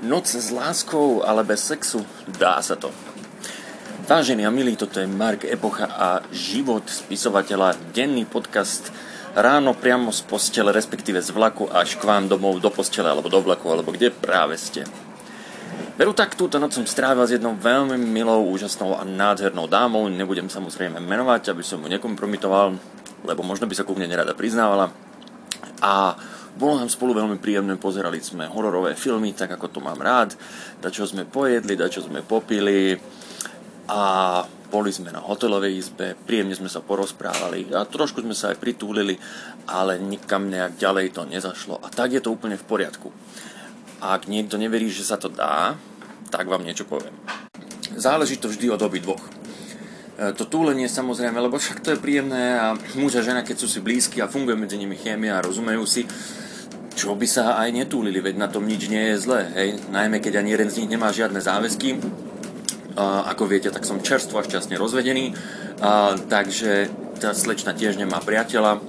Noc s láskou, ale bez sexu, dá sa to. Vážení a milí, toto je Mark Epocha a život spisovateľa, denný podcast ráno priamo z postele, respektíve z vlaku až k vám domov do postele alebo do vlaku, alebo kde práve ste. Veru tak, túto noc som strávil s jednou veľmi milou, úžasnou a nádhernou dámou, nebudem samozrejme menovať, aby som mu nekompromitoval, lebo možno by sa ku mne nerada priznávala. A bolo nám spolu veľmi príjemné, pozerali sme hororové filmy, tak ako to mám rád, čo sme pojedli, čo sme popili a boli sme na hotelovej izbe, príjemne sme sa porozprávali a trošku sme sa aj pritúlili, ale nikam nejak ďalej to nezašlo a tak je to úplne v poriadku. Ak niekto neverí, že sa to dá, tak vám niečo poviem. Záleží to vždy od obi dvoch. E, to túlenie samozrejme, lebo však to je príjemné a muž a žena, keď sú si blízki a funguje medzi nimi chémia a rozumejú si, čo by sa aj netúlili, veď na tom nič nie je zlé, hej, najmä keď ani jeden z nich nemá žiadne záväzky, a, ako viete, tak som čerstvo a šťastne rozvedený, a, takže tá slečna tiež nemá priateľa,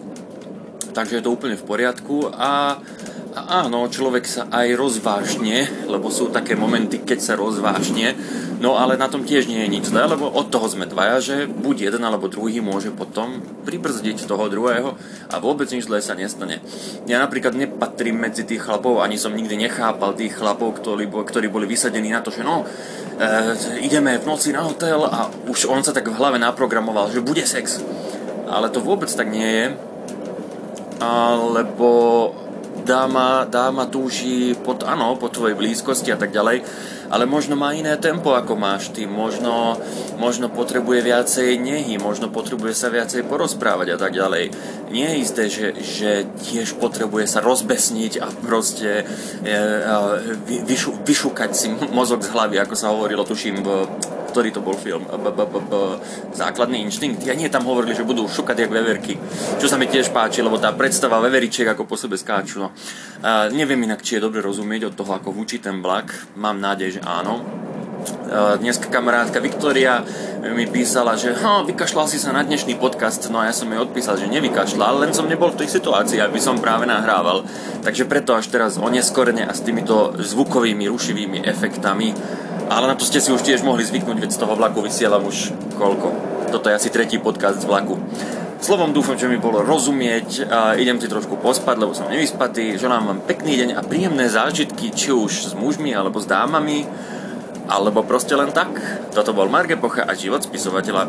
takže je to úplne v poriadku a, a áno, človek sa aj rozvážne, lebo sú také momenty, keď sa rozvážne, No ale na tom tiež nie je nič zlé, lebo od toho sme dvaja, že buď jeden alebo druhý môže potom pribrzdiť toho druhého a vôbec nič zlé sa nestane. Ja napríklad nepatrím medzi tých chlapov, ani som nikdy nechápal tých chlapov, ktorí, ktorí boli vysadení na to, že no, e, ideme v noci na hotel a už on sa tak v hlave naprogramoval, že bude sex. Ale to vôbec tak nie je, lebo dáma, dáma túži pod, áno, po tvojej blízkosti a tak ďalej, ale možno má iné tempo ako máš ty, možno, možno potrebuje viacej nehy, možno potrebuje sa viacej porozprávať a tak ďalej. Nie je isté, že, že tiež potrebuje sa rozbesniť a proste e, e, vyšu, vyšukať si mozog z hlavy, ako sa hovorilo, tuším, v ktorý to bol film, Základný inštinkt. Ja nie tam hovorili, že budú šukať jak veverky, čo sa mi tiež páči, lebo tá predstava veveričiek ako po sebe skáču. No. A neviem inak, či je dobre rozumieť od toho, ako vučí ten vlak. Mám nádej, že áno. Dneska kamarátka Viktoria mi písala, že ha, vykašľal si sa na dnešný podcast, no a ja som jej odpísal, že nevykašľal, len som nebol v tej situácii, aby som práve nahrával. Takže preto až teraz oneskorene a s týmito zvukovými, rušivými efektami ale na to ste si už tiež mohli zvyknúť, veď z toho vlaku vysielam už koľko. Toto je asi tretí podcast z vlaku. Slovom dúfam, že mi bolo rozumieť a idem si trošku pospať, lebo som nevyspatý. Želám vám pekný deň a príjemné zážitky, či už s mužmi alebo s dámami, alebo proste len tak. Toto bol Marge Pocha a život spisovateľa.